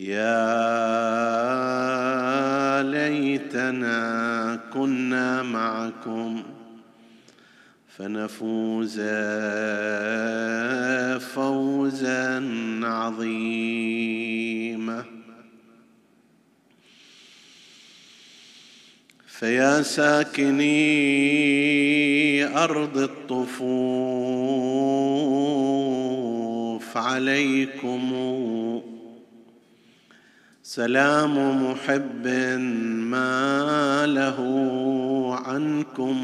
يا ليتنا كنا معكم فنفوز فوزا عظيما. فيا ساكني أرض الطفوف عليكم سلام محب ما له عنكم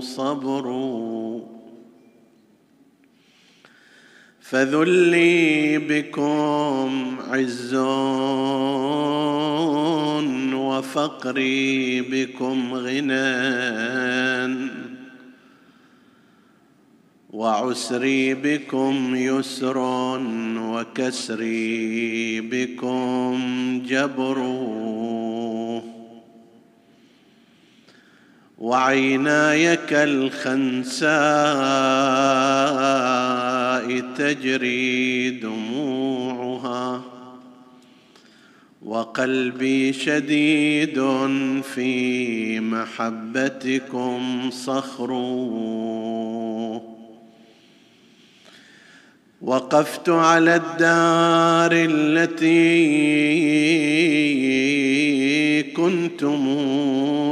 صبر. فذلي بكم عز وفقري بكم غنى. وعسري بكم يسر وكسري بكم جبر وعيناي كالخنساء تجري دموعها وقلبي شديد في محبتكم صخر وقفت على الدار التي كنتم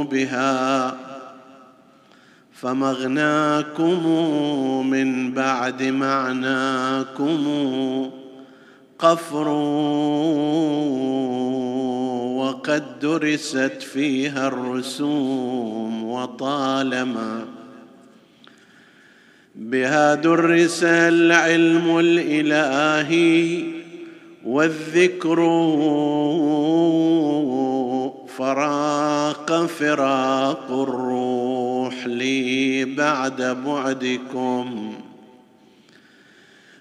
بها فمغناكم من بعد معناكم قفر وقد درست فيها الرسوم وطالما بها درس العلم الإلهي والذكر فراق فراق الروح لي بعد بعدكم.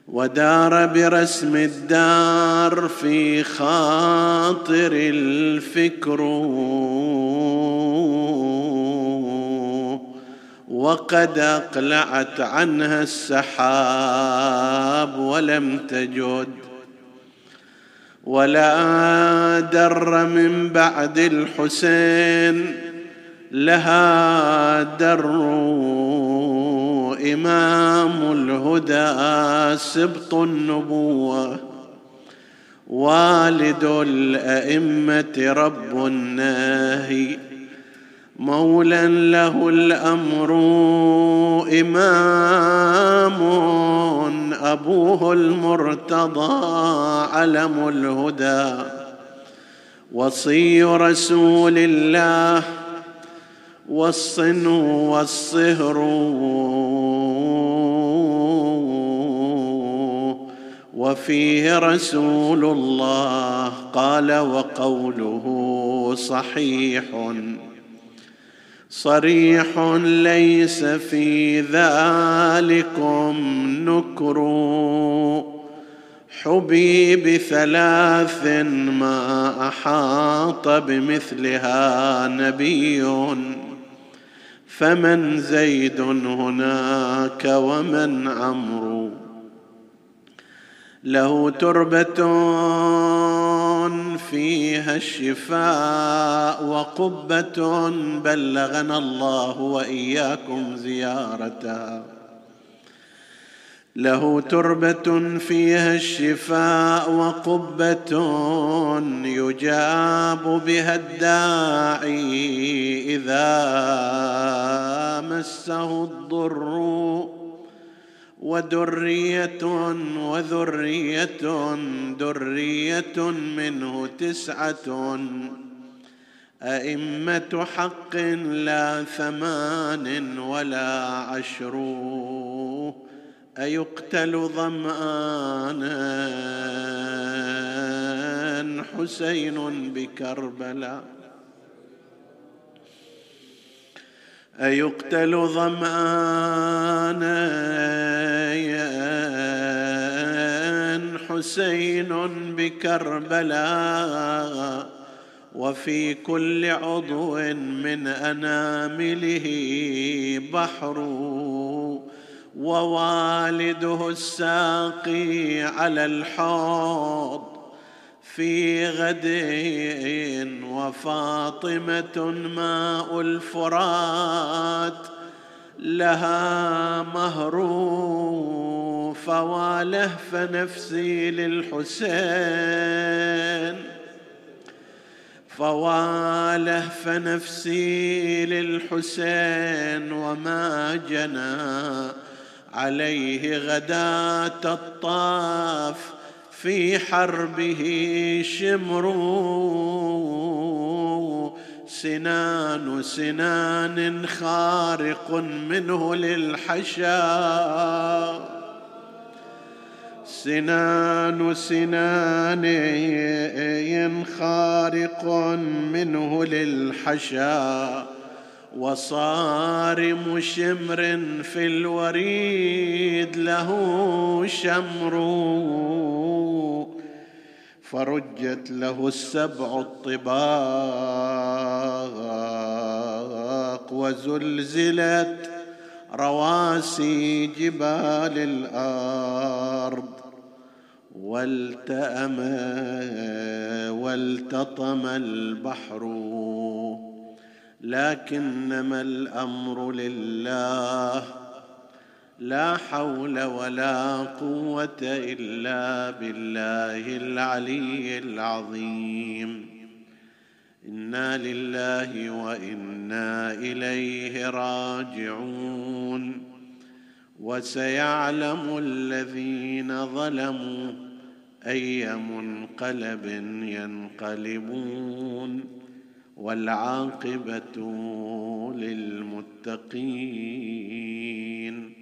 ودار برسم الدار في خاطر الفكر. وقد أقلعت عنها السحاب ولم تجد ولا در من بعد الحسين لها در إمام الهدى سبط النبوة والد الأئمة رب الناهي مولى له الأمر إمام أبوه المرتضى علم الهدى وصي رسول الله والصن والصهر وفيه رسول الله قال وقوله صحيح. صريح ليس في ذلكم نكر. حبي بثلاث ما أحاط بمثلها نبي. فمن زيد هناك ومن عمرو. له تربة فيها الشفاء وقبة بلغنا الله وإياكم زيارتها له تربة فيها الشفاء وقبة يجاب بها الداعي إذا مسه الضر. ودرية وذرية درية منه تسعة. أئمة حق لا ثمان ولا عشر أيقتل ظمآنا حسين بكربلاء. أيقتل ظمآنا حسين بكربلاء وفي كل عضو من أنامله بحر ووالده الساقي على الحوض. في غد وفاطمة ماء الفرات لها مهر فوالهف نفسي للحسين. فوالهف نفسي للحسين وما جنى عليه غداة الطف. في حربه شمر سنان سنان خارق منه للحشا. سنان سنان خارق منه للحشا. وصارم شمر في الوريد له شمر. فرجت له السبع الطباق وزلزلت رواسي جبال الأرض والتأم والتطم البحر. لكنما الأمر لله لا حول ولا قوة إلا بالله العلي العظيم. إنا لله وإنا إليه راجعون. وسيعلم الذين ظلموا أي منقلب ينقلبون. والعاقبة للمتقين.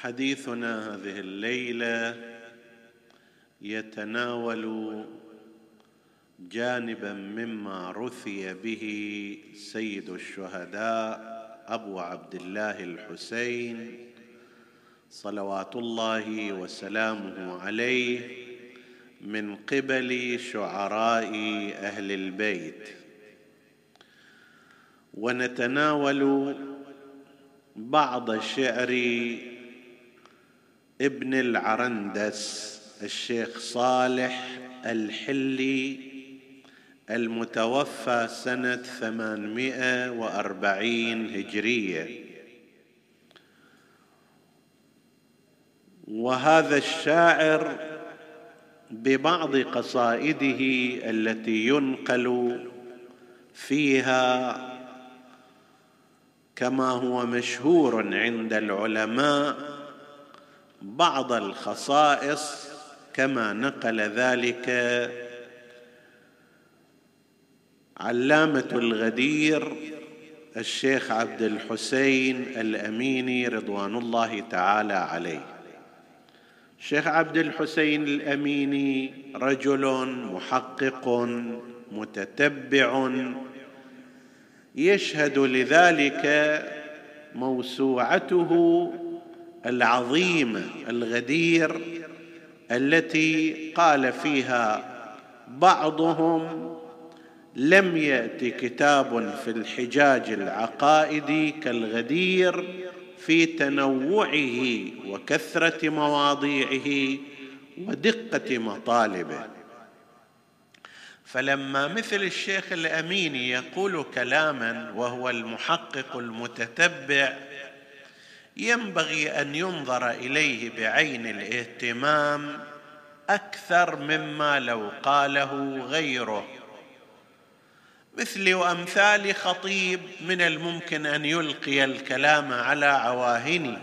حديثنا هذه الليلة يتناول جانبا مما رثي به سيد الشهداء أبو عبد الله الحسين صلوات الله وسلامه عليه من قبل شعراء أهل البيت. ونتناول بعض شعر ابن العرندس الشيخ صالح الحلي المتوفى سنة ثمانمائة وأربعين هجرية. وهذا الشاعر ببعض قصائده التي ينقل فيها كما هو مشهور عند العلماء بعض الخصائص كما نقل ذلك. علامة الغدير الشيخ عبد الحسين الأميني رضوان الله تعالى عليه. الشيخ عبد الحسين الأميني رجل محقق متتبع يشهد لذلك موسوعته العظيمه الغدير التي قال فيها بعضهم لم يأت كتاب في الحجاج العقائدي كالغدير في تنوعه وكثرة مواضيعه ودقة مطالبه. فلما مثل الشيخ الأميني يقول كلاما وهو المحقق المتتبع ينبغي أن ينظر إليه بعين الاهتمام أكثر مما لو قاله غيره مثل وامثال خطيب من الممكن أن يلقي الكلام على عواهنه.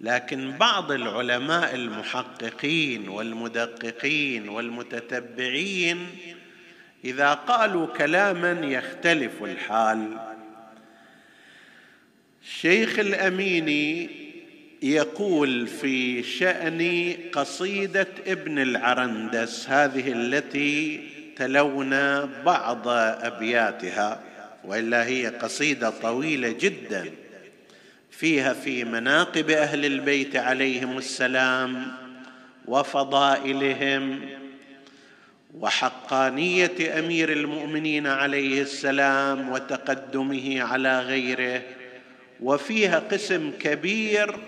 لكن بعض العلماء المحققين والمدققين والمتتبعين إذا قالوا كلاما يختلف الحال. الشيخ الاميني يقول في شأن قصيدة ابن العرندس هذه التي تلونا بعض أبياتها وإلا هي قصيدة طويلة جدا. فيها في مناقب أهل البيت عليهم السلام وفضائلهم وحقانية أمير المؤمنين عليه السلام وتقدمه على غيره وفيها قسم كبير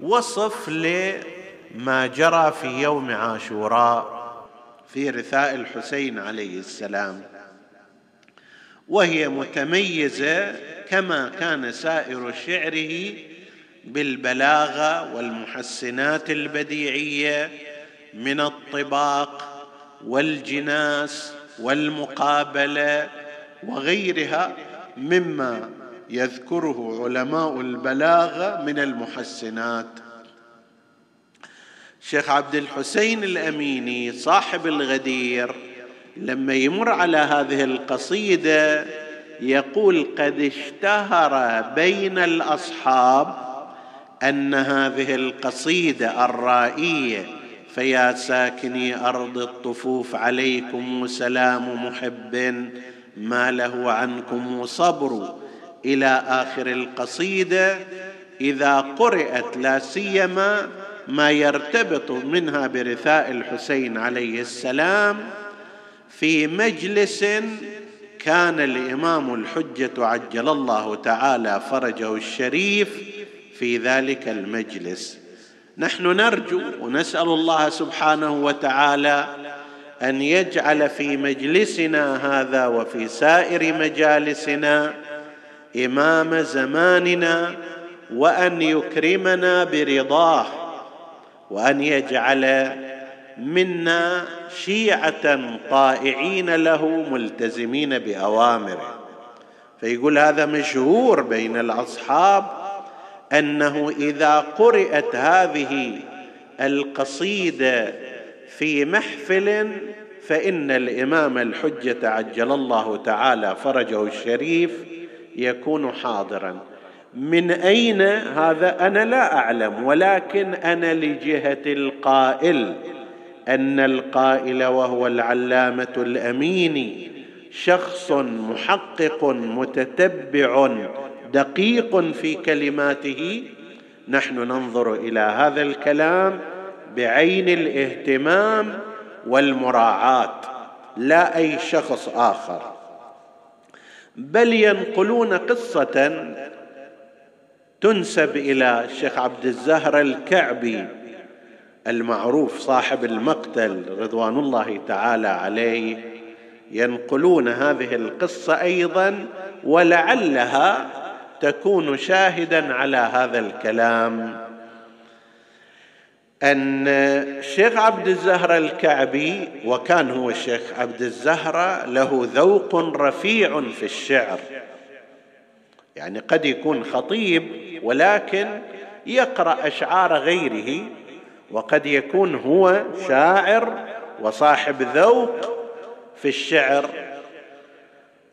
وصف لما جرى في يوم عاشوراء في رثاء الحسين عليه السلام. وهي متميزة كما كان سائر شعره بالبلاغة والمحسنات البديعية من الطباق والجناس والمقابلة وغيرها مما يذكره علماء البلاغة من المحسنات. شيخ عبد الحسين الأميني صاحب الغدير لما يمر على هذه القصيدة يقول قد اشتهر بين الأصحاب أن هذه القصيدة الرائية فيا ساكني أرض الطفوف عليكم سلام محب ما له عنكم صبر إلى آخر القصيدة إذا قرات لا سيما ما يرتبط منها برثاء الحسين عليه السلام في مجلس كان الإمام الحجة عجل الله تعالى فرجه الشريف في ذلك المجلس. نحن نرجو ونسأل الله سبحانه وتعالى أن يجعل في مجلسنا هذا وفي سائر مجالسنا إمام زماننا وأن يكرمنا برضاه وأن يجعل منا شيعة طائعين له ملتزمين بأوامره. فيقول هذا مشهور بين الأصحاب أنه إذا قرأت هذه القصيدة في محفل فإن الإمام الحجة عجل الله تعالى فرجه الشريف يكون حاضرا. من أين؟ هذا أنا لا أعلم ولكن أنا لجهة القائل أن القائل وهو العلامة الأمين شخص محقق متتبع دقيق في كلماته. نحن ننظر إلى هذا الكلام بعين الاهتمام والمراعاة لا أي شخص آخر. بل ينقلون قصة تنسب إلى الشيخ عبد الزهر الكعبي المعروف صاحب المقتل رضوان الله تعالى عليه. ينقلون هذه القصة أيضا ولعلها تكون شاهدا على هذا الكلام. أن الشيخ عبد الزهر الكعبي وكان هو الشيخ عبد الزهر له ذوق رفيع في الشعر. يعني قد يكون خطيب ولكن يقرأ أشعار غيره وقد يكون هو شاعر وصاحب ذوق في الشعر.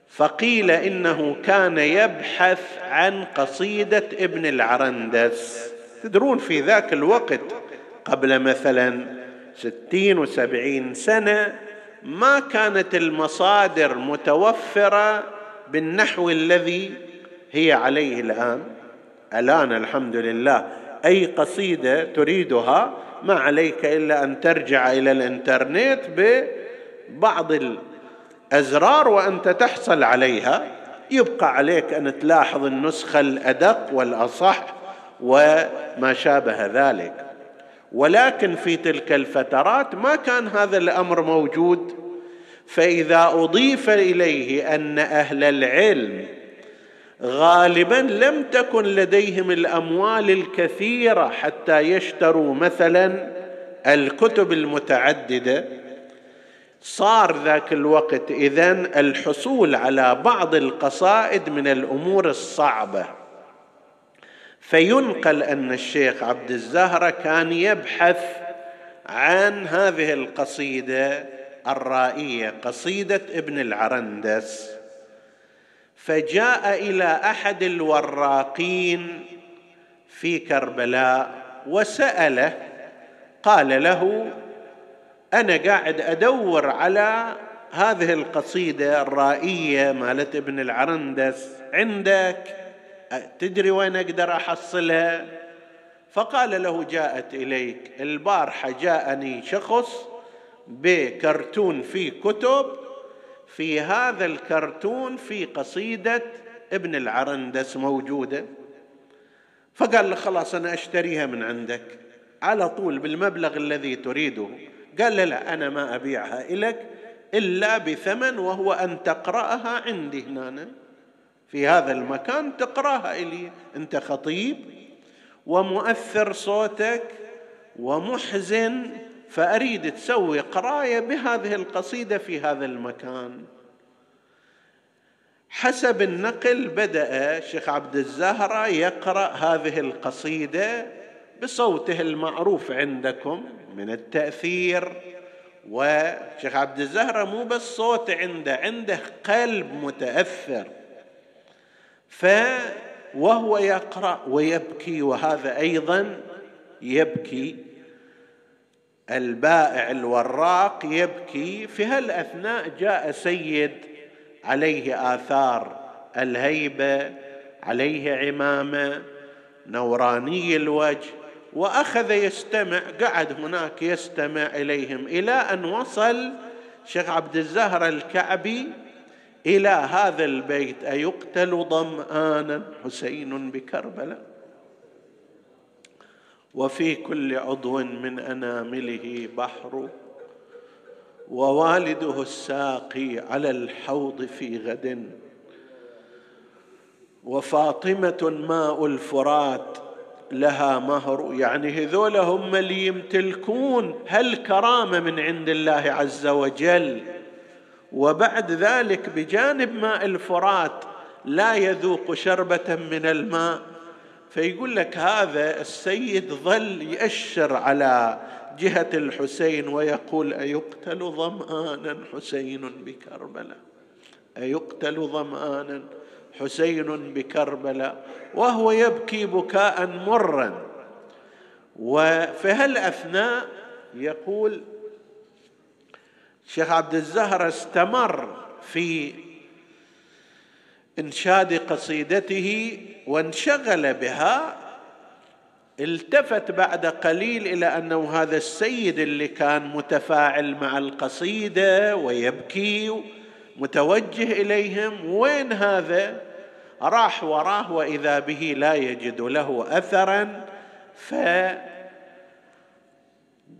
فقيل إنه كان يبحث عن قصيدة ابن العرندس. تدرون في ذاك الوقت قبل مثلا ستين وسبعين سنة ما كانت المصادر متوفرة بالنحو الذي هي عليه الآن. الآن الحمد لله أي قصيدة تريدها ما عليك إلا أن ترجع إلى الإنترنت ببعض الأزرار وأنت تحصل عليها. يبقى عليك أن تلاحظ النسخة الأدق والأصح وما شابه ذلك. ولكن في تلك الفترات ما كان هذا الأمر موجود. فإذا أضيف إليه أن أهل العلم غالبا لم تكن لديهم الأموال الكثيرة حتى يشتروا مثلا الكتب المتعددة صار ذاك الوقت إذن الحصول على بعض القصائد من الأمور الصعبة. فينقل أن الشيخ عبد الزهرة كان يبحث عن هذه القصيدة الرائية قصيدة ابن العرندس. فجاء إلى أحد الوراقين في كربلاء وسأله قال له أنا قاعد أدور على هذه القصيدة الرائية مالت ابن العرندس عندك؟ تدري وين أقدر أحصلها؟ فقال له جاءت إليك. البارحة جاءني شخص بكرتون فيه كتب في هذا الكرتون في قصيدة ابن العرندس موجودة. فقال له خلاص أنا أشتريها من عندك. على طول بالمبلغ الذي تريده. قال له لا أنا ما أبيعها لك إلا بثمن وهو أن تقرأها عندي هنا. في هذا المكان تقراها إلي. أنت خطيب ومؤثر صوتك ومحزن فأريد تسوي قراية بهذه القصيدة في هذا المكان. حسب النقل بدأ شيخ عبد الزهرة يقرأ هذه القصيدة بصوته المعروف عندكم من التأثير. وشيخ عبد الزهرة مو بس صوت عنده عنده قلب متأثر. ف وهو يقرأ ويبكي وهذا أيضا يبكي. البائع الوراق يبكي. في هالأثناء جاء سيد عليه آثار الهيبة عليه عمامة نوراني الوجه وأخذ يستمع. قعد هناك يستمع إليهم إلى أن وصل شيخ عبد الزهر الكعبي إلى هذا البيت أيقتل ظمانا حسين بكربلاء؟ وفي كل عضو من أنامله بحر ووالده الساقي على الحوض في غد. وفاطمة ماء الفرات لها مهر يعني هذول هم اللي يمتلكون هالكرامه من عند الله عز وجل؟ وبعد ذلك بجانب ماء الفرات لا يذوق شربة من الماء. فيقول لك هذا السيد ظل يأشر على جهة الحسين ويقول أيقتل ظمآنا حسين بكربلاء؟ أيقتل ظمآنا حسين بكربلاء؟ وهو يبكي بكاء مرا. وفي هالأثناء يقول شيخ عبد الزهر استمر في إنشاد قصيدته وانشغل بها التفت بعد قليل إلى أنه هذا السيد اللي كان متفاعل مع القصيدة ويبكي متوجه إليهم وين هذا؟ راح وراه وإذا به لا يجد له اثرا ف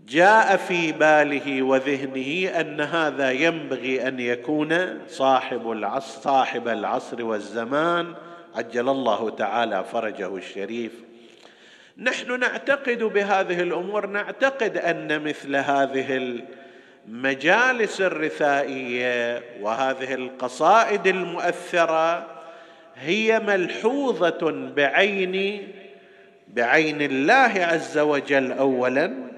جاء في باله وذهنه أن هذا ينبغي أن يكون صاحب العصر صاحب العصر والزمان. عجل الله تعالى فرجه الشريف. نحن نعتقد بهذه الأمور نعتقد أن مثل هذه المجالس الرثائية وهذه القصائد المؤثرة هي ملحوظة بعين بعين الله عز وجل اولا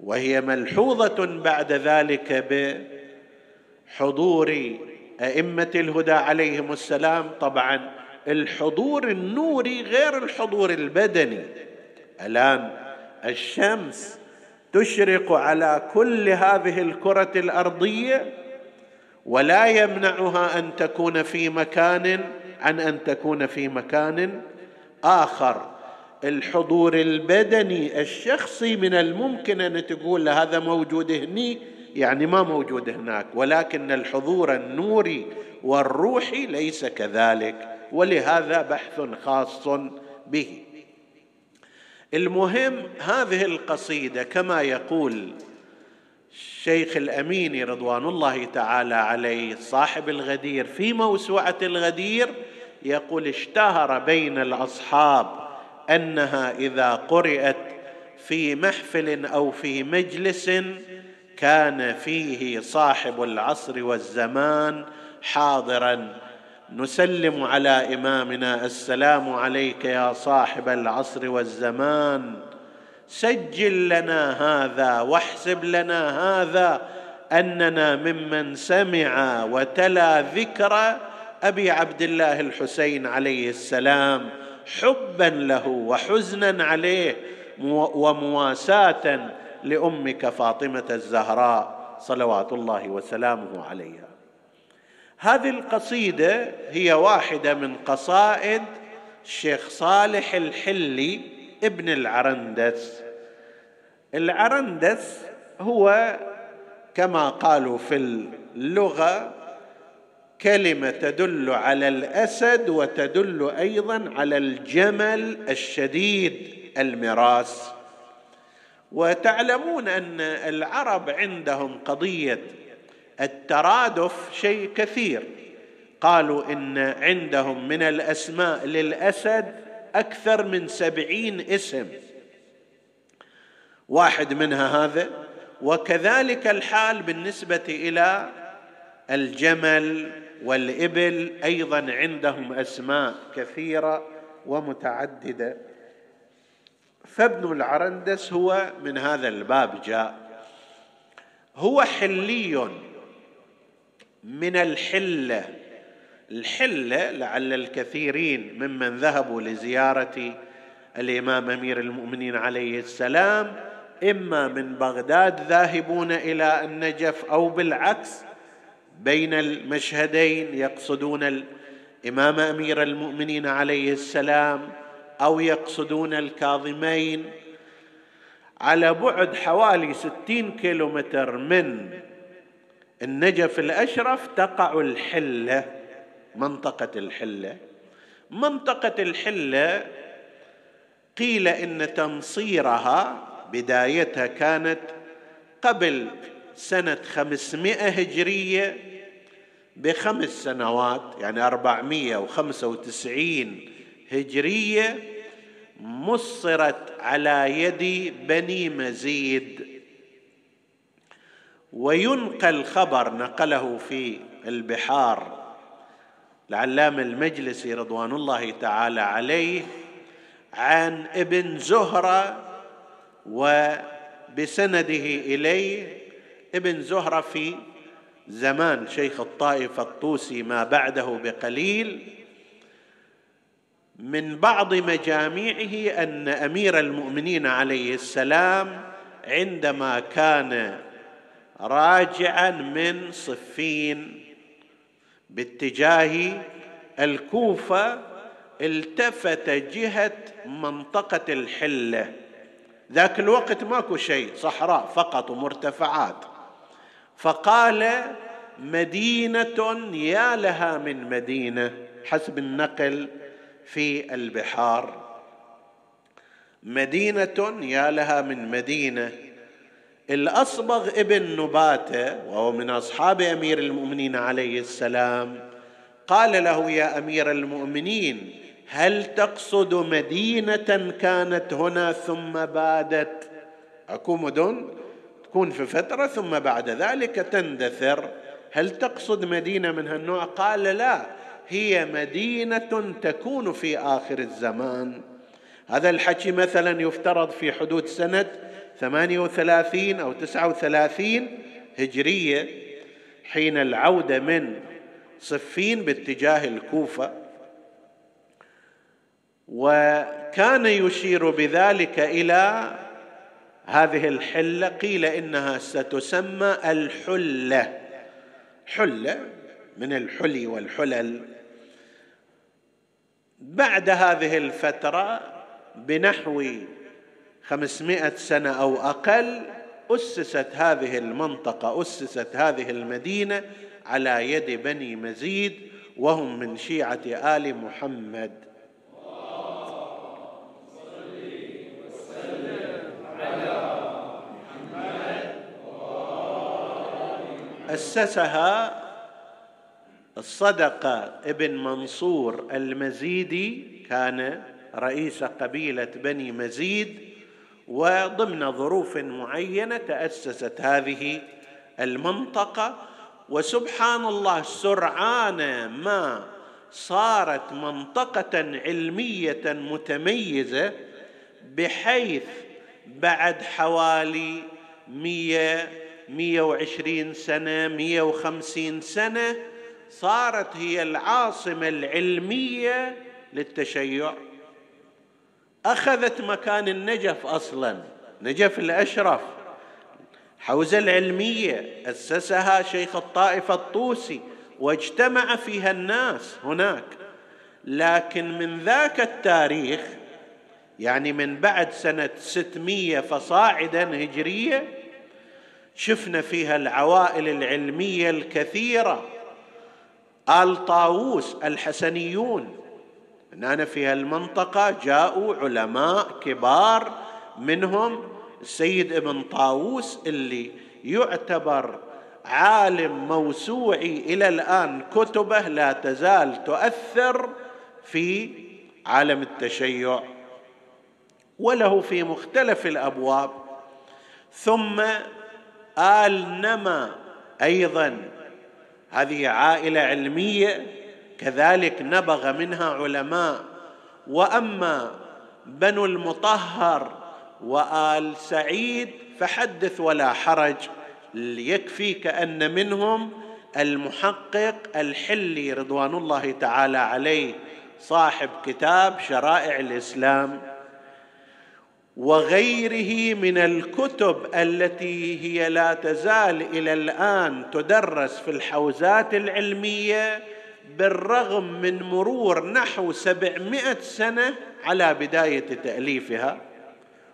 وهي ملحوظة بعد ذلك بحضور أئمة الهدى عليهم السلام. طبعا الحضور النوري غير الحضور البدني. الآن الشمس تشرق على كل هذه الكرة الأرضية ولا يمنعها أن تكون في مكان عن أن تكون في مكان آخر. الحضور البدني الشخصي من الممكن أن تقول هذا موجود هني يعني ما موجود هناك ولكن الحضور النوري والروحي ليس كذلك ولهذا بحث خاص به. المهم هذه القصيدة كما يقول الشيخ الاميني رضوان الله تعالى عليه صاحب الغدير في موسوعة الغدير يقول اشتهر بين الأصحاب أنها إذا قرات في محفل أو في مجلس كان فيه صاحب العصر والزمان حاضرا. نسلم على إمامنا السلام عليك يا صاحب العصر والزمان. سجل لنا هذا واحسب لنا هذا أننا ممن سمع وتلا ذكر أبي عبد الله الحسين عليه السلام. حبا له وحزنا عليه ومواساة لأمك فاطمة الزهراء صلوات الله وسلامه عليها. هذه القصيدة هي واحدة من قصائد الشيخ صالح الحلي ابن العرندس. العرندس هو كما قالوا في اللغة كلمة تدل على الأسد وتدل أيضا على الجمل الشديد المراس. وتعلمون أن العرب عندهم قضية الترادف شيء كثير. قالوا إن عندهم من الأسماء للأسد أكثر من سبعين اسم. واحد منها هذا. وكذلك الحال بالنسبة إلى الجمل والإبل أيضا عندهم أسماء كثيرة ومتعددة. فابن العرندس هو من هذا الباب جاء. هو حلي من الحلة. الحلة لعل الكثيرين ممن ذهبوا لزيارة الإمام أمير المؤمنين عليه السلام إما من بغداد ذاهبون إلى النجف أو بالعكس بين المشهدين يقصدون الامام أمير المؤمنين عليه السلام أو يقصدون الكاظمين على بعد حوالي ستين كيلومتر من النجف الأشرف تقع الحلة منطقة الحلة. منطقة الحلة قيل إن تمصيرها بدايتها كانت قبل سنة خمسمائة هجرية بخمس سنوات يعني أربعمائة وخمسة وتسعين هجرية مصرت على يد بني مزيد. وينقل خبر نقله في البحار. العلامة المجلسي رضوان الله تعالى عليه عن ابن زهرة وبسنده إليه. ابن زهرة في زمان شيخ الطائفة الطوسي ما بعده بقليل من بعض مجاميعه أن أمير المؤمنين عليه السلام عندما كان راجعا من صفين باتجاه الكوفة التفت جهة منطقة الحلة. ذاك الوقت ماكو شيء صحراء فقط ومرتفعات فقال مدينة يا لها من مدينة حسب النقل في البحار. مدينة يا لها من مدينة. الأصبغ ابن نباتة وهو من أصحاب أمير المؤمنين عليه السلام قال له يا أمير المؤمنين هل تقصد مدينة كانت هنا ثم بادت؟ أكو مدن؟ تكون في فترة ثم بعد ذلك تندثر. هل تقصد مدينة من هالنوع؟ قال لا هي مدينة تكون في آخر الزمان. هذا الحكي مثلا يفترض في حدود وثلاثين أو تسعة وثلاثين هجرية حين العودة من صفين باتجاه الكوفة. وكان يشير بذلك إلى هذه الحلة قيل إنها ستسمى الحلة. حلة من الحلي والحلل. بعد هذه الفترة بنحو خمسمائة سنة أو أقل أسست هذه المنطقة أسست هذه المدينة على يد بني مزيد وهم من شيعة آل محمد. أسسها الصدقه ابن منصور المزيدي كان رئيس قبيلة بني مزيد وضمن ظروف معينة تأسست هذه المنطقة. وسبحان الله سرعان ما صارت منطقة علمية متميزة بحيث بعد حوالي مية مية وعشرين سنة مية وخمسين سنة صارت هي العاصمة العلمية للتشيع. أخذت مكان النجف أصلا نجف الأشرف. حوزة العلمية أسسها شيخ الطائفة الطوسي واجتمع فيها الناس هناك. لكن من ذاك التاريخ يعني من بعد سنة ستمية فصاعدا هجرية شفنا فيها العوائل العلمية الكثيرة. آل طاووس الحسنيون هنا في هالمنطقة جاءوا علماء كبار منهم السيد ابن طاووس اللي يعتبر عالم موسوعي إلى الآن كتبه لا تزال تؤثر في عالم التشيع وله في مختلف الأبواب. ثم آل نما أيضا. هذه عائلة علمية كذلك نبغ منها علماء. وأما بنو المطهر وآل سعيد فحدث ولا حرج. يكفيك ان منهم المحقق الحلي رضوان الله تعالى عليه صاحب كتاب شرائع الإسلام. وغيره من الكتب التي هي لا تزال إلى الآن تدرس في الحوزات العلمية بالرغم من مرور نحو سبعمائة سنة على بداية تأليفها.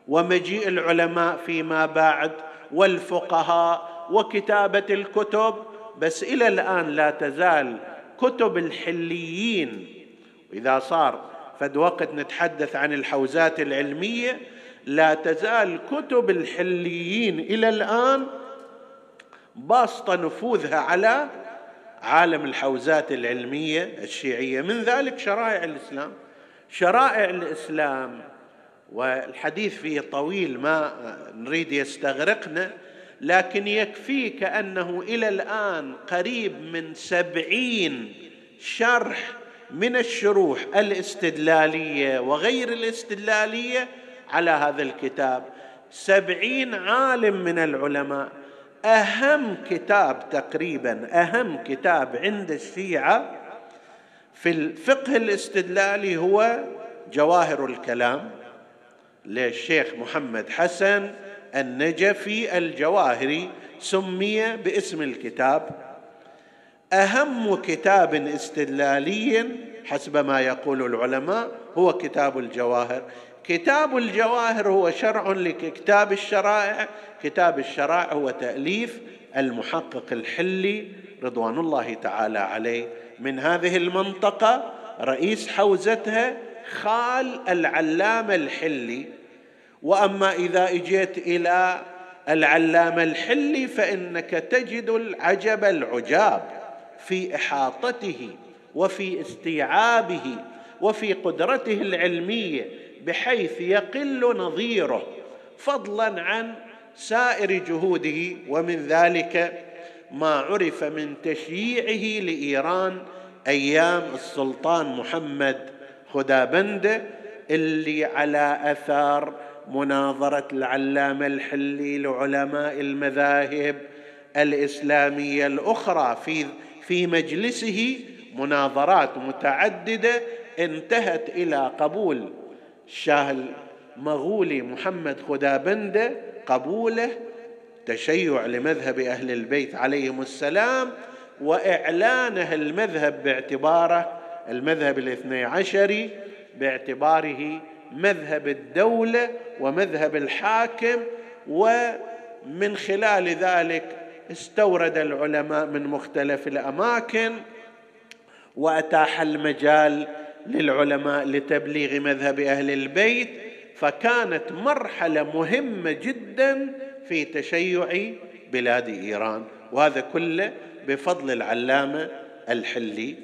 ومجيء العلماء فيما بعد والفقهاء وكتابة الكتب بس إلى الآن لا تزال كتب الحليين. وإذا صار فد وقت نتحدث عن الحوزات العلمية لا تزال كتب الحليين إلى الآن باسطة نفوذها على عالم الحوزات العلمية الشيعية. من ذلك شرائع الإسلام. شرائع الإسلام والحديث فيه طويل ما نريد يستغرقنا لكن يكفيك أنه إلى الآن قريب من سبعين شرح من الشروح الاستدلالية وغير الاستدلالية على هذا الكتاب. سبعين عالم من العلماء. أهم كتاب تقريبا أهم كتاب عند الشيعة في الفقه الاستدلالي هو جواهر الكلام للشيخ محمد حسن النجفي الجواهري سمي باسم الكتاب. أهم كتاب استدلالي حسب ما يقول العلماء هو كتاب الجواهر. كتاب الجواهر هو شرع لكتاب الشرائع. كتاب الشرائع هو تأليف المحقق الحلي رضوان الله تعالى عليه. من هذه المنطقة رئيس حوزتها خال العلامة الحلي. وأما إذا إجيت إلى العلامة الحلي فإنك تجد العجب العجاب في إحاطته وفي استيعابه وفي قدرته العلمية بحيث يقل نظيره فضلا عن سائر جهوده ومن ذلك ما عرف من تشييعه لإيران أيام السلطان محمد خدابنده اللي على أثار مناظرة العلامة الحلي لعلماء المذاهب الإسلامية الأخرى في في مجلسه مناظرات متعددة انتهت إلى قبول الشاه المغولي محمد خدابنده قبوله تشيع لمذهب أهل البيت عليهم السلام وإعلانه المذهب باعتباره المذهب الاثني عشري باعتباره مذهب الدولة ومذهب الحاكم ومن خلال ذلك استورد العلماء من مختلف الأماكن وأتاح المجال للعلماء لتبليغ مذهب أهل البيت فكانت مرحلة مهمة جدا في تشيع بلاد إيران وهذا كله بفضل العلامة الحلي.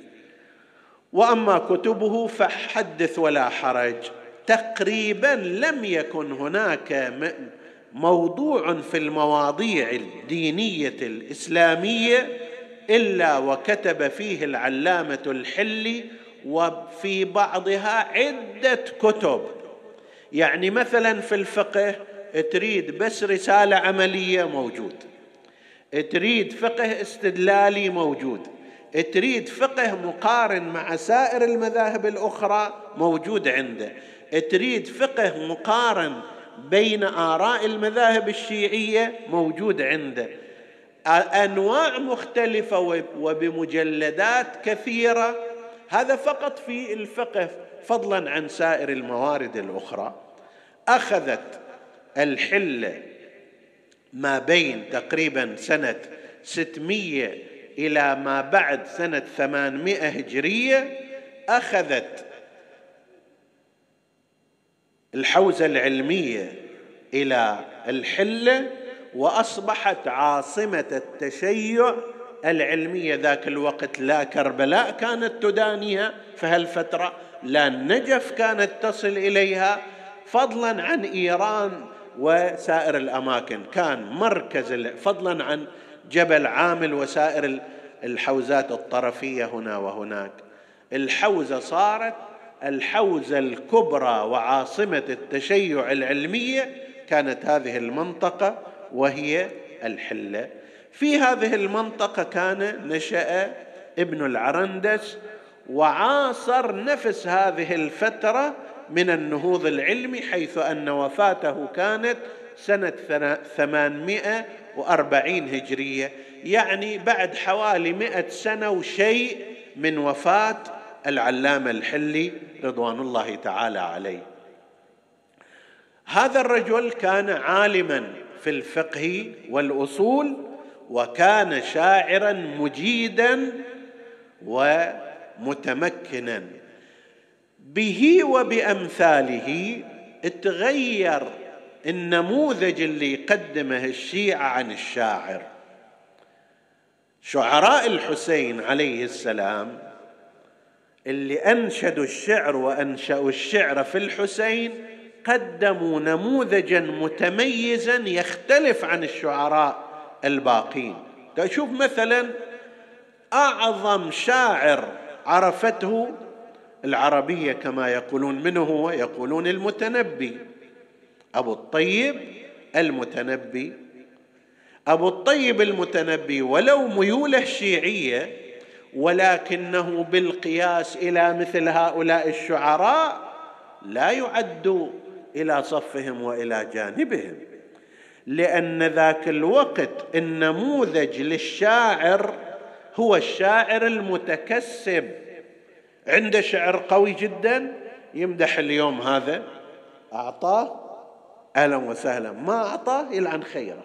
وأما كتبه فحدث ولا حرج. تقريبا لم يكن هناك موضوع في المواضيع الدينية الإسلامية إلا وكتب فيه العلامة الحلي وفي بعضها عدة كتب. يعني مثلا في الفقه تريد بس رسالة عملية موجود. تريد فقه استدلالي موجود. تريد فقه مقارن مع سائر المذاهب الأخرى موجود عنده. تريد فقه مقارن بين آراء المذاهب الشيعية موجود عنده. أنواع مختلفة وبمجلدات كثيرة هذا فقط في الفقه فضلا عن سائر الموارد الأخرى أخذت الحلة ما بين تقريبا سنة 600 إلى ما بعد سنة 800 هجرية أخذت الحوزة العلمية إلى الحلة وأصبحت عاصمة التشيع العلمية ذاك الوقت لا كربلاء كانت تدانيها في هالفتره لا النجف كانت تصل إليها فضلا عن إيران وسائر الأماكن. كان مركز فضلا عن جبل عامل وسائر الحوزات الطرفية هنا وهناك. الحوزة صارت الحوزة الكبرى وعاصمة التشيع العلمية كانت هذه المنطقة وهي الحلة. في هذه المنطقة كان نشأ ابن العرندس وعاصر نفس هذه الفترة من النهوض العلمي حيث أن وفاته كانت سنة 840 هجرية. يعني بعد حوالي مئة سنة وشيء من وفاة العلامة الحلي رضوان الله تعالى عليه. هذا الرجل كان عالما في الفقه والأصول وكان شاعرا مجيدا ومتمكنا. به وبأمثاله تغير النموذج اللي يقدمه الشيعة عن الشاعر. شعراء الحسين عليه السلام اللي أنشدوا الشعر وأنشأوا الشعر في الحسين قدموا نموذجا متميزا يختلف عن الشعراء الباقين. تشوف مثلا أعظم شاعر عرفته العربية كما يقولون من هو يقولون المتنبي. أبو الطيب المتنبي. أبو الطيب المتنبي ولو ميوله شيعيه ولكنه بالقياس إلى مثل هؤلاء الشعراء لا يعد إلى صفهم وإلى جانبهم. لأن ذاك الوقت النموذج للشاعر هو الشاعر المتكسب. عنده شعر قوي جدا يمدح اليوم هذا. أعطاه. أهلا وسهلا. ما أعطاه يلعن خيره.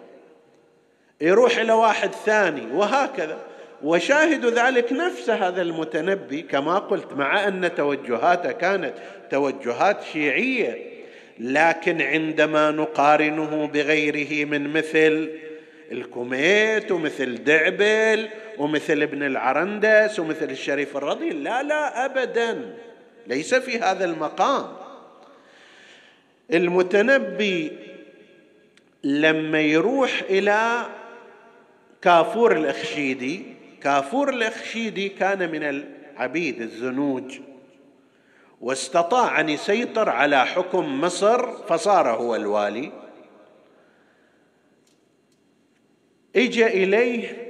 يروح إلى واحد ثاني وهكذا. وشاهد ذلك نفس هذا المتنبي كما قلت مع أن توجهاته كانت توجهات شيعية. لكن عندما نقارنه بغيره من مثل الكوميت ومثل دعبل ومثل ابن العرندس ومثل الشريف الرضي لا لا ابدا. ليس في هذا المقام. المتنبي لما يروح إلى كافور الأخشيدي كافور الأخشيدي كان من العبيد الزنوج. واستطاع أن يسيطر على حكم مصر فصار هو الوالي. اجى إليه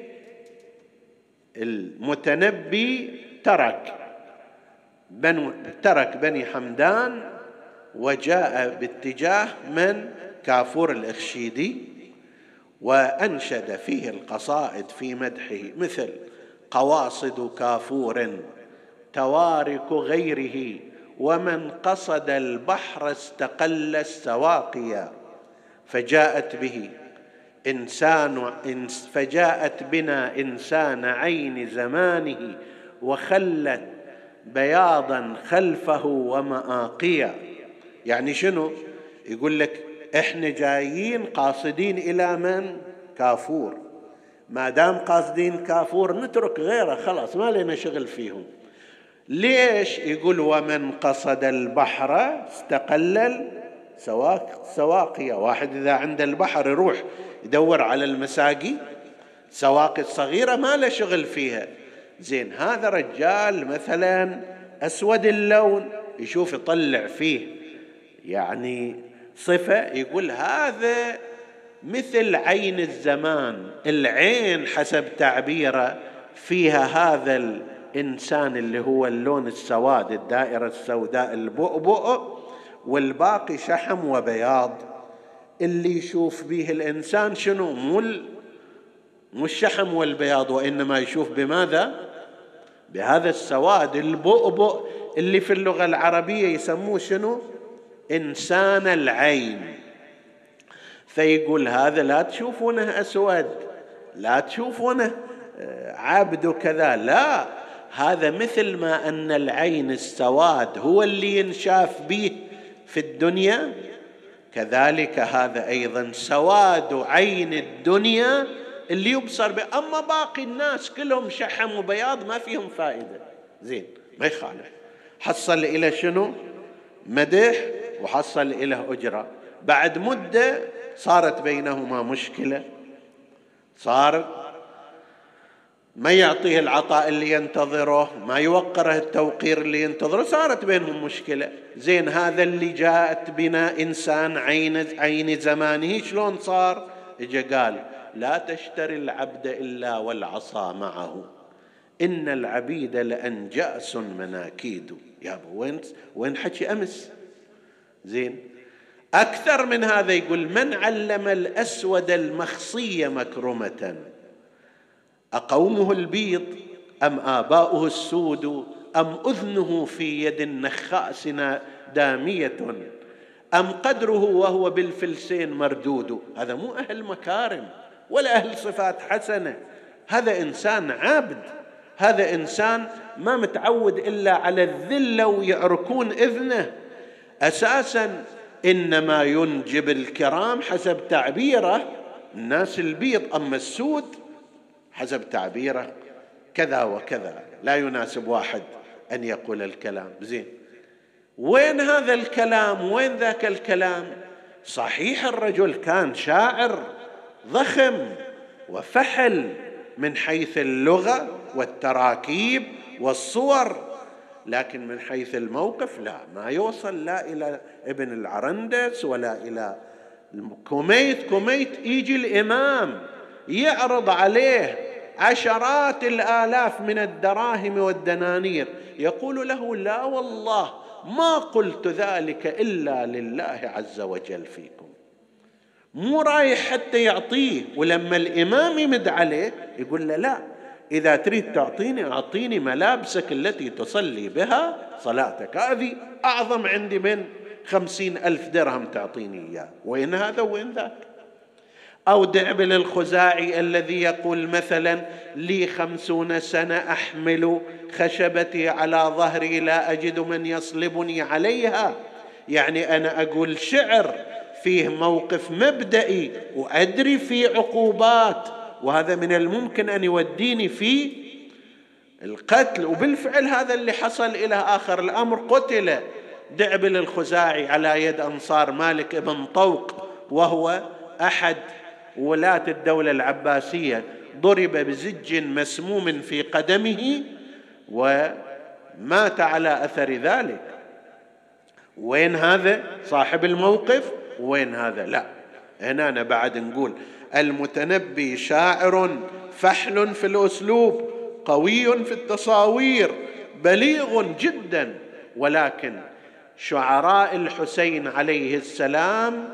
المتنبي ترك بنو ترك بني حمدان وجاء باتجاه من؟ كافور الأخشيدي وأنشد فيه القصائد في مدحه مثل قواصد كافور توارك غيره. ومن قصد البحر استقل السواقيا فجاءت به إنسان فجاءت بنا إنسان عين زمانه وخلت بياضا خلفه ومآقيا. يعني شنو؟ يقول لك إحنا جايين قاصدين إلى من؟ كافور. ما دام قاصدين كافور نترك غيره خلاص ما لنا شغل فيهم. ليش يقول ومن قصد البحر استقلل؟ سواق سواقية واحد إذا عند البحر يروح يدور على المساقي سواقي الصغيرة ما له شغل فيها. زين هذا رجال مثلا أسود اللون يشوف يطلع فيه يعني صفة يقول هذا مثل عين الزمان. العين حسب تعبيره فيها هذا الإنسان اللي هو اللون السواد الدائرة السوداء البؤبؤ والباقي شحم وبياض. اللي يشوف به الإنسان شنو؟ مو مو الشحم والبياض وإنما يشوف بماذا؟ بهذا السواد البؤبؤ اللي في اللغة العربية يسموه شنو؟ إنسان العين. فيقول هذا لا تشوفونه أسود لا تشوفونه آه، عبد وكذا لا. هذا مثل ما أن العين السواد هو اللي ينشاف به في الدنيا. كذلك هذا أيضا سواد عين الدنيا اللي يبصر به. أما باقي الناس كلهم شحم وبياض ما فيهم فائدة. زين ما يخالف. حصل إلى شنو؟ مدح وحصل إلى أجرة. بعد مدة صارت بينهما مشكلة. صار ما يعطيه العطاء اللي ينتظره ما يوقره التوقير اللي ينتظره. صارت بينهم مشكلة. زين هذا اللي جاءت بنا إنسان عين, عين زمانه شلون صار؟ اجى قال لا تشتري العبد إلا والعصا معه. إن العبيد لأنجأس مناكيد. يا وين وين حكي أمس؟ زين. أكثر من هذا يقول من علم الأسود المخصية مكرمة؟ أقومه البيض أم آباؤه السود أم أذنه في يد النخاس دامية أم قدره وهو بالفلسين مردود؟ هذا مو أهل مكارم ولا أهل صفات حسنة. هذا إنسان عبد هذا إنسان ما متعود إلا على الذلة ويعركون إذنه. أساسا إنما ينجب الكرام حسب تعبيره. الناس البيض أما السود حسب تعبيره كذا وكذا. لا يناسب واحد أن يقول الكلام. زين. وين هذا الكلام؟ وين ذاك الكلام؟ صحيح الرجل كان شاعر ضخم وفحل من حيث اللغة والتراكيب والصور لكن من حيث الموقف لا ما يوصل لا إلى ابن العرندس ولا إلى كميت كميت يجي الإمام يعرض عليه عشرات الآلاف من الدراهم والدنانير. يقول له لا والله ما قلت ذلك إلا لله عز وجل فيكم. مو رايح حتى يعطيه ولما الإمام يمد عليه يقول له لا إذا تريد تعطيني أعطيني ملابسك التي تصلي بها صلاتك. هذه أعظم عندي من خمسين ألف درهم تعطيني إياه. وين هذا وين ذاك؟ أو دعبل الخزاعي الذي يقول مثلا لي خمسون سنة أحمل خشبتي على ظهري لا أجد من يصلبني عليها. يعني أنا أقول شعر فيه موقف مبدئي وأدري في عقوبات وهذا من الممكن أن يوديني في القتل. وبالفعل هذا اللي حصل إلى آخر الأمر قتل دعبل الخزاعي على يد أنصار مالك بن طوق وهو أحد ولاة الدولة العباسية ضرب بزج مسموم في قدمه ومات على أثر ذلك. وين هذا صاحب الموقف؟ وين هذا؟ لا هنا بعد نقول المتنبي شاعر فحل في الأسلوب قوي في التصاوير بليغ جدا. ولكن شعراء الحسين عليه السلام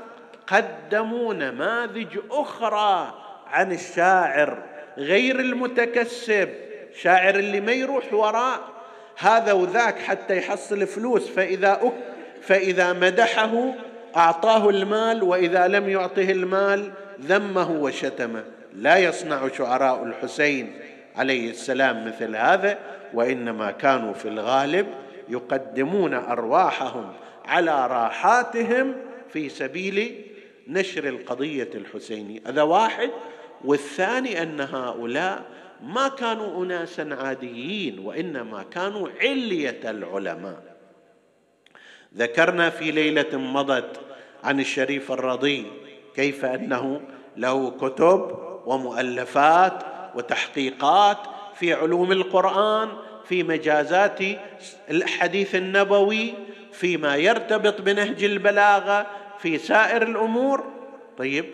قدموا نماذج أخرى عن الشاعر غير المتكسب شاعر اللي ما يروح وراء هذا وذاك حتى يحصل فلوس فإذا أك فإذا مدحه أعطاه المال وإذا لم يعطه المال ذمه وشتمه. لا يصنع شعراء الحسين عليه السلام مثل هذا وإنما كانوا في الغالب يقدمون أرواحهم على راحاتهم في سبيل نشر القضية الحسينيه هذا واحد. والثاني أن هؤلاء ما كانوا اناسا عاديين وإنما كانوا علية العلماء. ذكرنا في ليلة مضت عن الشريف الرضي كيف أنه له كتب ومؤلفات وتحقيقات في علوم القرآن في مجازات الحديث النبوي فيما يرتبط بنهج البلاغة في سائر الأمور. طيب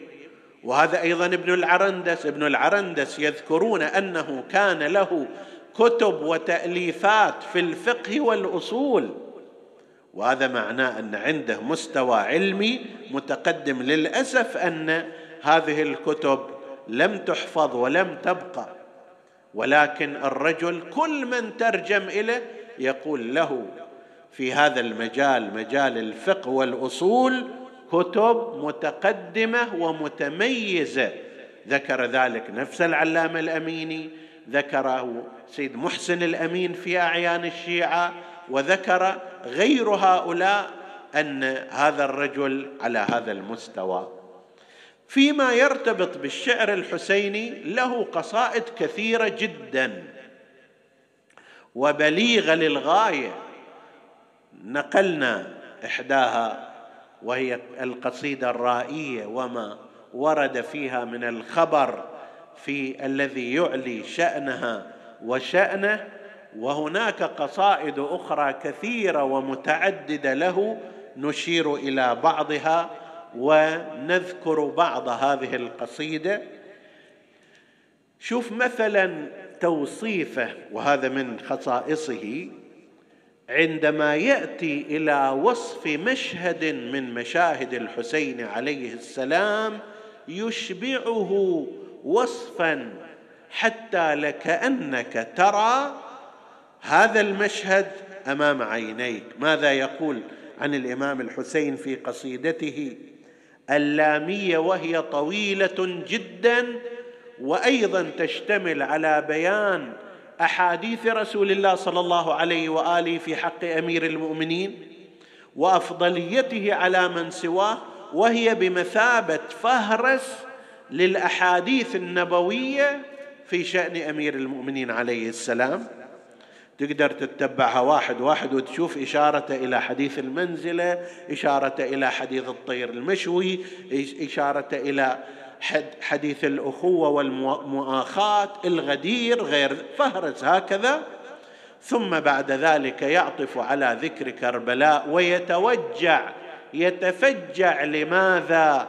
وهذا أيضا ابن العرندس. ابن العرندس يذكرون أنه كان له كتب وتأليفات في الفقه والأصول. وهذا معناه أن عنده مستوى علمي متقدم. للأسف أن هذه الكتب لم تحفظ ولم تبقى. ولكن الرجل كل من ترجم إليه يقول له في هذا المجال مجال الفقه والأصول كتب متقدمة ومتميزة. ذكر ذلك نفس العلامة الأميني ذكره سيد محسن الأمين في أعيان الشيعة وذكر غير هؤلاء أن هذا الرجل على هذا المستوى. فيما يرتبط بالشعر الحسيني له قصائد كثيرة جدا. وبليغة للغاية نقلنا إحداها وهي القصيدة الرائية وما ورد فيها من الخبر في الذي يعلي شأنها وشأنه وهناك قصائد أخرى كثيرة ومتعددة له نشير إلى بعضها ونذكر بعض هذه القصيدة. شوف مثلا توصيفه وهذا من خصائصه. عندما يأتي إلى وصف مشهد من مشاهد الحسين عليه السلام يشبعه وصفا حتى لكأنك ترى هذا المشهد أمام عينيك. ماذا يقول عن الإمام الحسين في قصيدته؟ اللامية وهي طويلة جدا وأيضا تشتمل على بيان أحاديث رسول الله صلى الله عليه وآله في حق أمير المؤمنين وأفضليته على من سواه وهي بمثابة فهرس للأحاديث النبوية في شأن أمير المؤمنين عليه السلام. تقدر تتبعها واحد واحد وتشوف إشارة إلى حديث المنزلة إشارة إلى حديث الطير المشوي إشارة إلى حديث الأخوة والمؤاخاة الغدير غير فهرس هكذا. ثم بعد ذلك يعطف على ذكر كربلاء ويتوجع يتفجع لماذا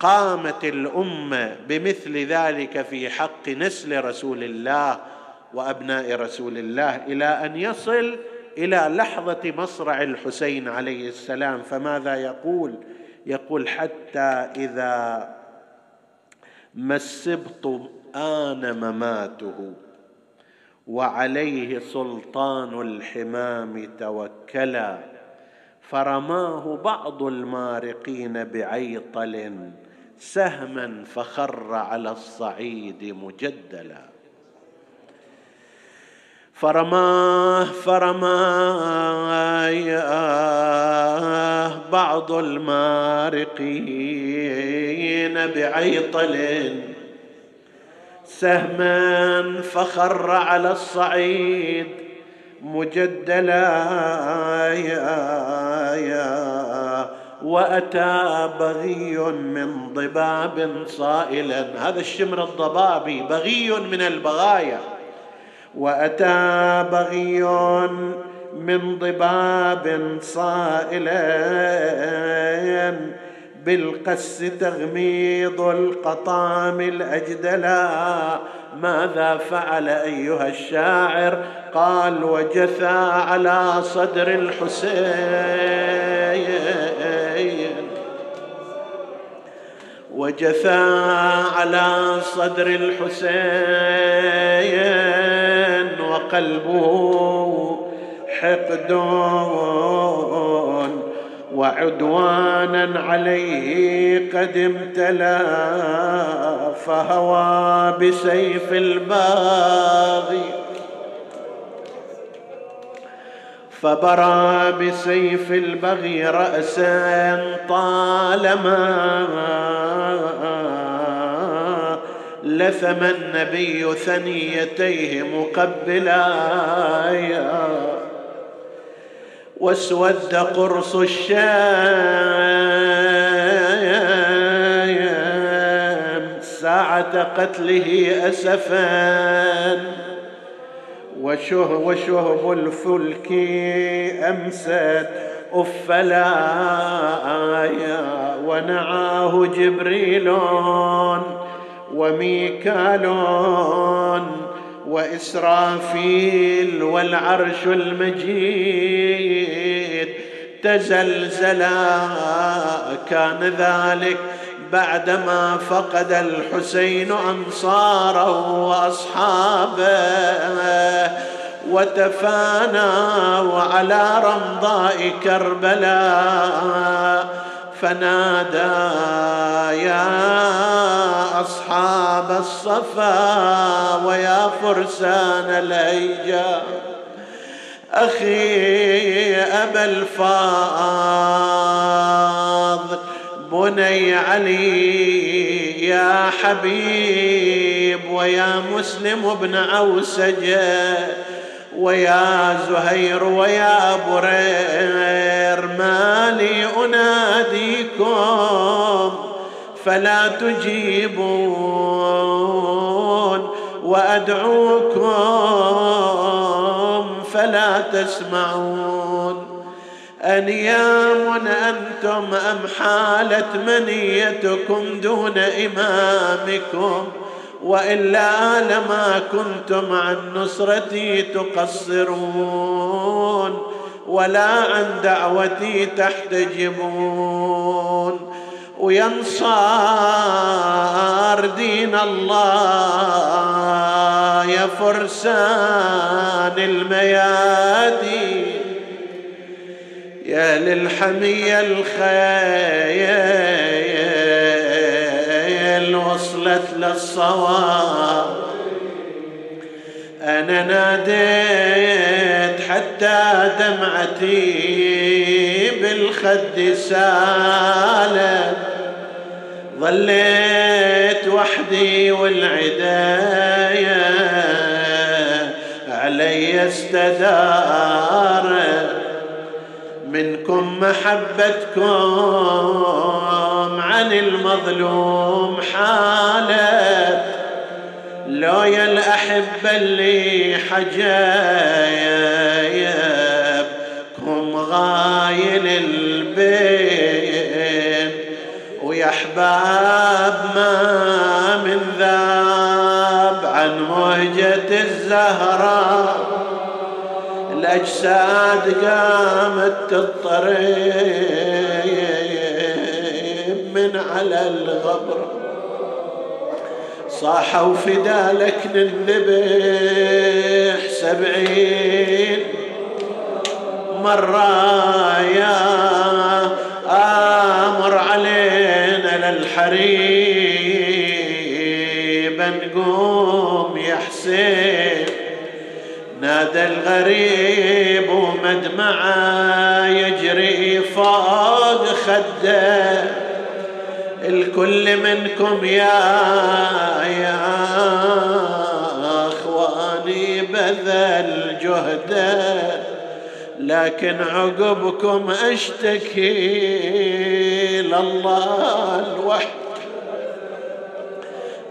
قامت الأمة بمثل ذلك في حق نسل رسول الله وأبناء رسول الله إلى أن يصل إلى لحظة مصرع الحسين عليه السلام. فماذا يقول؟ يقول حتى إذا ما السبط آن مماته وعليه سلطان الحمام توكلا فرماه بعض المارقين بعيطل سهما فخر على الصعيد مجدلا فرماه فرماه بعض المارقين بعيطل سهما فخر على الصعيد مجدلا وأتى بغي من ضباب صائلا. هذا الشمر الضبابي بغي من البغايا. وأتى بغي من ضباب صائلا بالقس تغميض القطام الاجدلا ماذا فعل أيها الشاعر؟ قال وجثى على صدر الحسين. وجثى على صدر الحسين. وقلبه حقد وعدوانا عليه قد امتلأ فهوى بسيف الباغي فبرى بسيف البغي رأسا طالما لثم النبي ثنيتيه مقبلايا واسود قرص الشام ساعة قتله أسفا وشه وشهب الفلك أمست أفلايا ونعاه جبريل وميكال وإسرافيل والعرش المجيد. تزلزلا كان ذلك بعدما فقد الحسين أنصاره وأصحابه وتفانى وعلى رمضاء كربلاء. فنادى يا أصحاب الصفا ويا فرسان الهيجا أخي أبا الفاض بني علي يا حبيب ويا مسلم بن عوسجة. ويا زهير ويا برير مالي أناديكم فلا تجيبون وأدعوكم فلا تسمعون أنيام أنتم أم حالت منيتكم دون إمامكم وإلا لما كنتم عن نصرتي تقصرون ولا عن دعوتي تحتجبون. وينصار دين الله يا فرسان الميادين. يا للحمية الخيل وصلت للصواب. أنا ناديت حتى دمعتي بالخد سالت. ظليت وحدي والعداية علي استدارت منكم محبتكم عن المظلوم الأحبة اللي حجايبكم غايل البين ويا أحباب ما من ذاب عن موجة الزهراء الأجساد قامت تضطرب من على الغبر. صاحوا فدالك نذبح سبعين مرة يا آمر علينا للحريب نقوم يا حسين. نادى الغريب ومدمعه يجري فوق خده. الكل منكم يا يا اخواني بذل جهده لكن عقبكم اشتكي لله الوحد.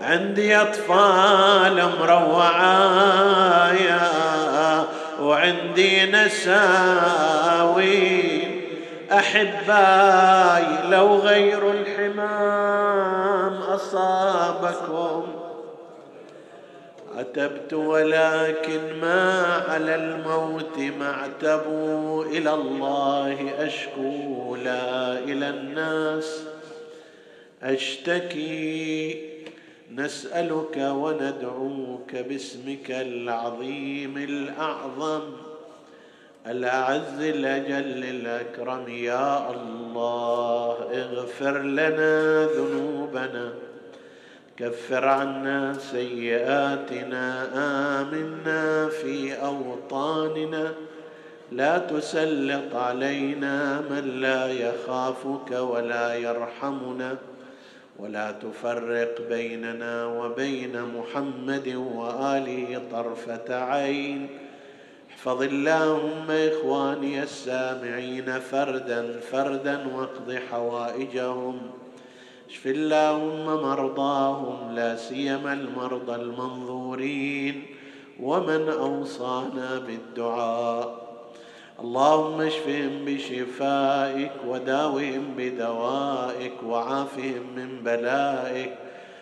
عندي أطفال مروعايا وعندي نساوي أحباي لو غير الحمام أصابكم. عتبت ولكن ما على الموت معتبوا إلى الله أشكو لا إلى الناس. أشتكي نسألك وندعوك باسمك العظيم الأعظم. الأعز الأجل الأكرم يا الله اغفر لنا ذنوبنا كفر عنا سيئاتنا آمنا في أوطاننا لا تسلط علينا من لا يخافك ولا يرحمنا ولا تفرق بيننا وبين محمد وآله طرفة عين. احفظ اللهم اخواني السامعين فردا فردا واقض حوائجهم. اشف اللهم مرضاهم لا سيما المرضى المنظورين ومن اوصانا بالدعاء. اللهم اشفهم بشفائك وداوهم بدوائك وعافهم من بلائك.